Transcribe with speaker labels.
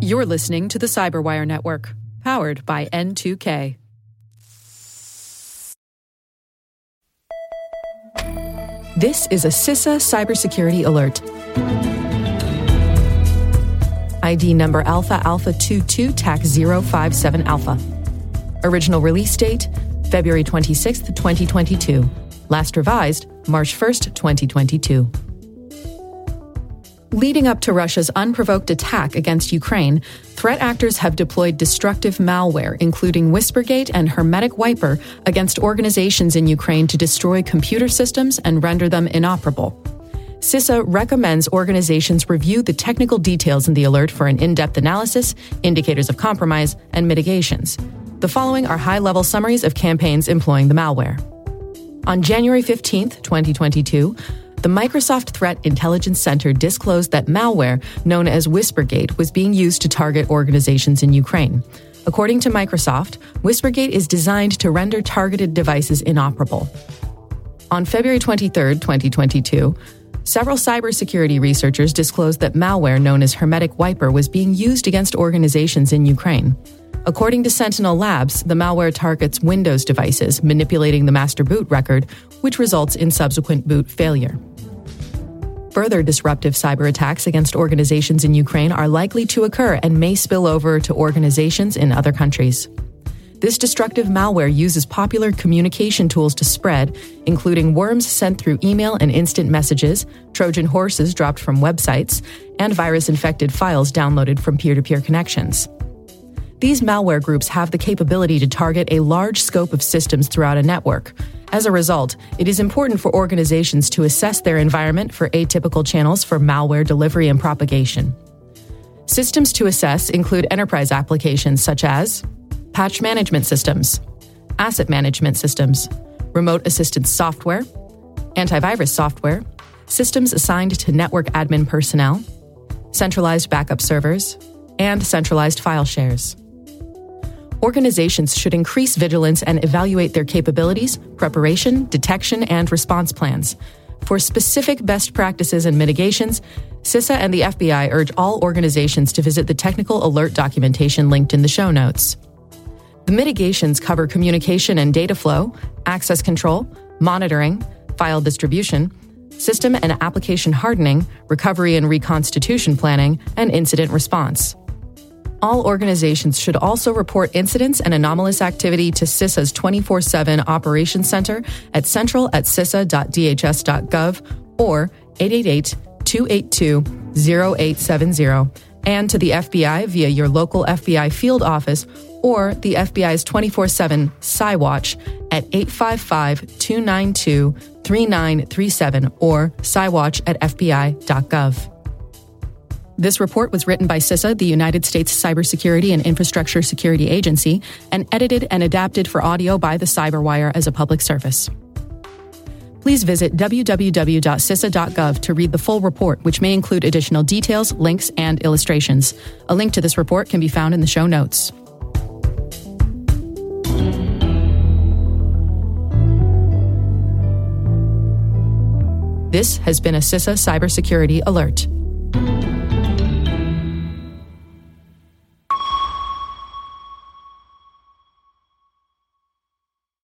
Speaker 1: You're listening to the Cyberwire Network, powered by N2K. This is a CISA cybersecurity alert. ID number Alpha Alpha 22 TAC 057 Alpha. Original release date February 26, 2022. Last revised March 1st, 2022. Leading up to Russia's unprovoked attack against Ukraine, threat actors have deployed destructive malware, including Whispergate and Hermetic Wiper, against organizations in Ukraine to destroy computer systems and render them inoperable. CISA recommends organizations review the technical details in the alert for an in depth analysis, indicators of compromise, and mitigations. The following are high level summaries of campaigns employing the malware. On January 15, 2022, the Microsoft Threat Intelligence Center disclosed that malware known as Whispergate was being used to target organizations in Ukraine. According to Microsoft, Whispergate is designed to render targeted devices inoperable. On February 23, 2022, several cybersecurity researchers disclosed that malware known as Hermetic Wiper was being used against organizations in Ukraine. According to Sentinel Labs, the malware targets Windows devices, manipulating the master boot record, which results in subsequent boot failure. Further disruptive cyber attacks against organizations in Ukraine are likely to occur and may spill over to organizations in other countries. This destructive malware uses popular communication tools to spread, including worms sent through email and instant messages, Trojan horses dropped from websites, and virus infected files downloaded from peer to peer connections. These malware groups have the capability to target a large scope of systems throughout a network. As a result, it is important for organizations to assess their environment for atypical channels for malware delivery and propagation. Systems to assess include enterprise applications such as patch management systems, asset management systems, remote assistance software, antivirus software, systems assigned to network admin personnel, centralized backup servers, and centralized file shares organizations should increase vigilance and evaluate their capabilities, preparation, detection, and response plans. For specific best practices and mitigations, CISA and the FBI urge all organizations to visit the technical alert documentation linked in the show notes. The mitigations cover communication and data flow, access control, monitoring, file distribution, system and application hardening, recovery and reconstitution planning, and incident response all organizations should also report incidents and anomalous activity to CISA's 24 7 Operations Center at central at cisa.dhs.gov or 888 282 0870 and to the FBI via your local FBI field office or the FBI's 24 7 CyWatch at 855 292 3937 or CyWatch at FBI.gov. This report was written by CISA, the United States Cybersecurity and Infrastructure Security Agency, and edited and adapted for audio by the Cyberwire as a public service. Please visit www.cisa.gov to read the full report, which may include additional details, links, and illustrations. A link to this report can be found in the show notes. This has been a CISA Cybersecurity Alert.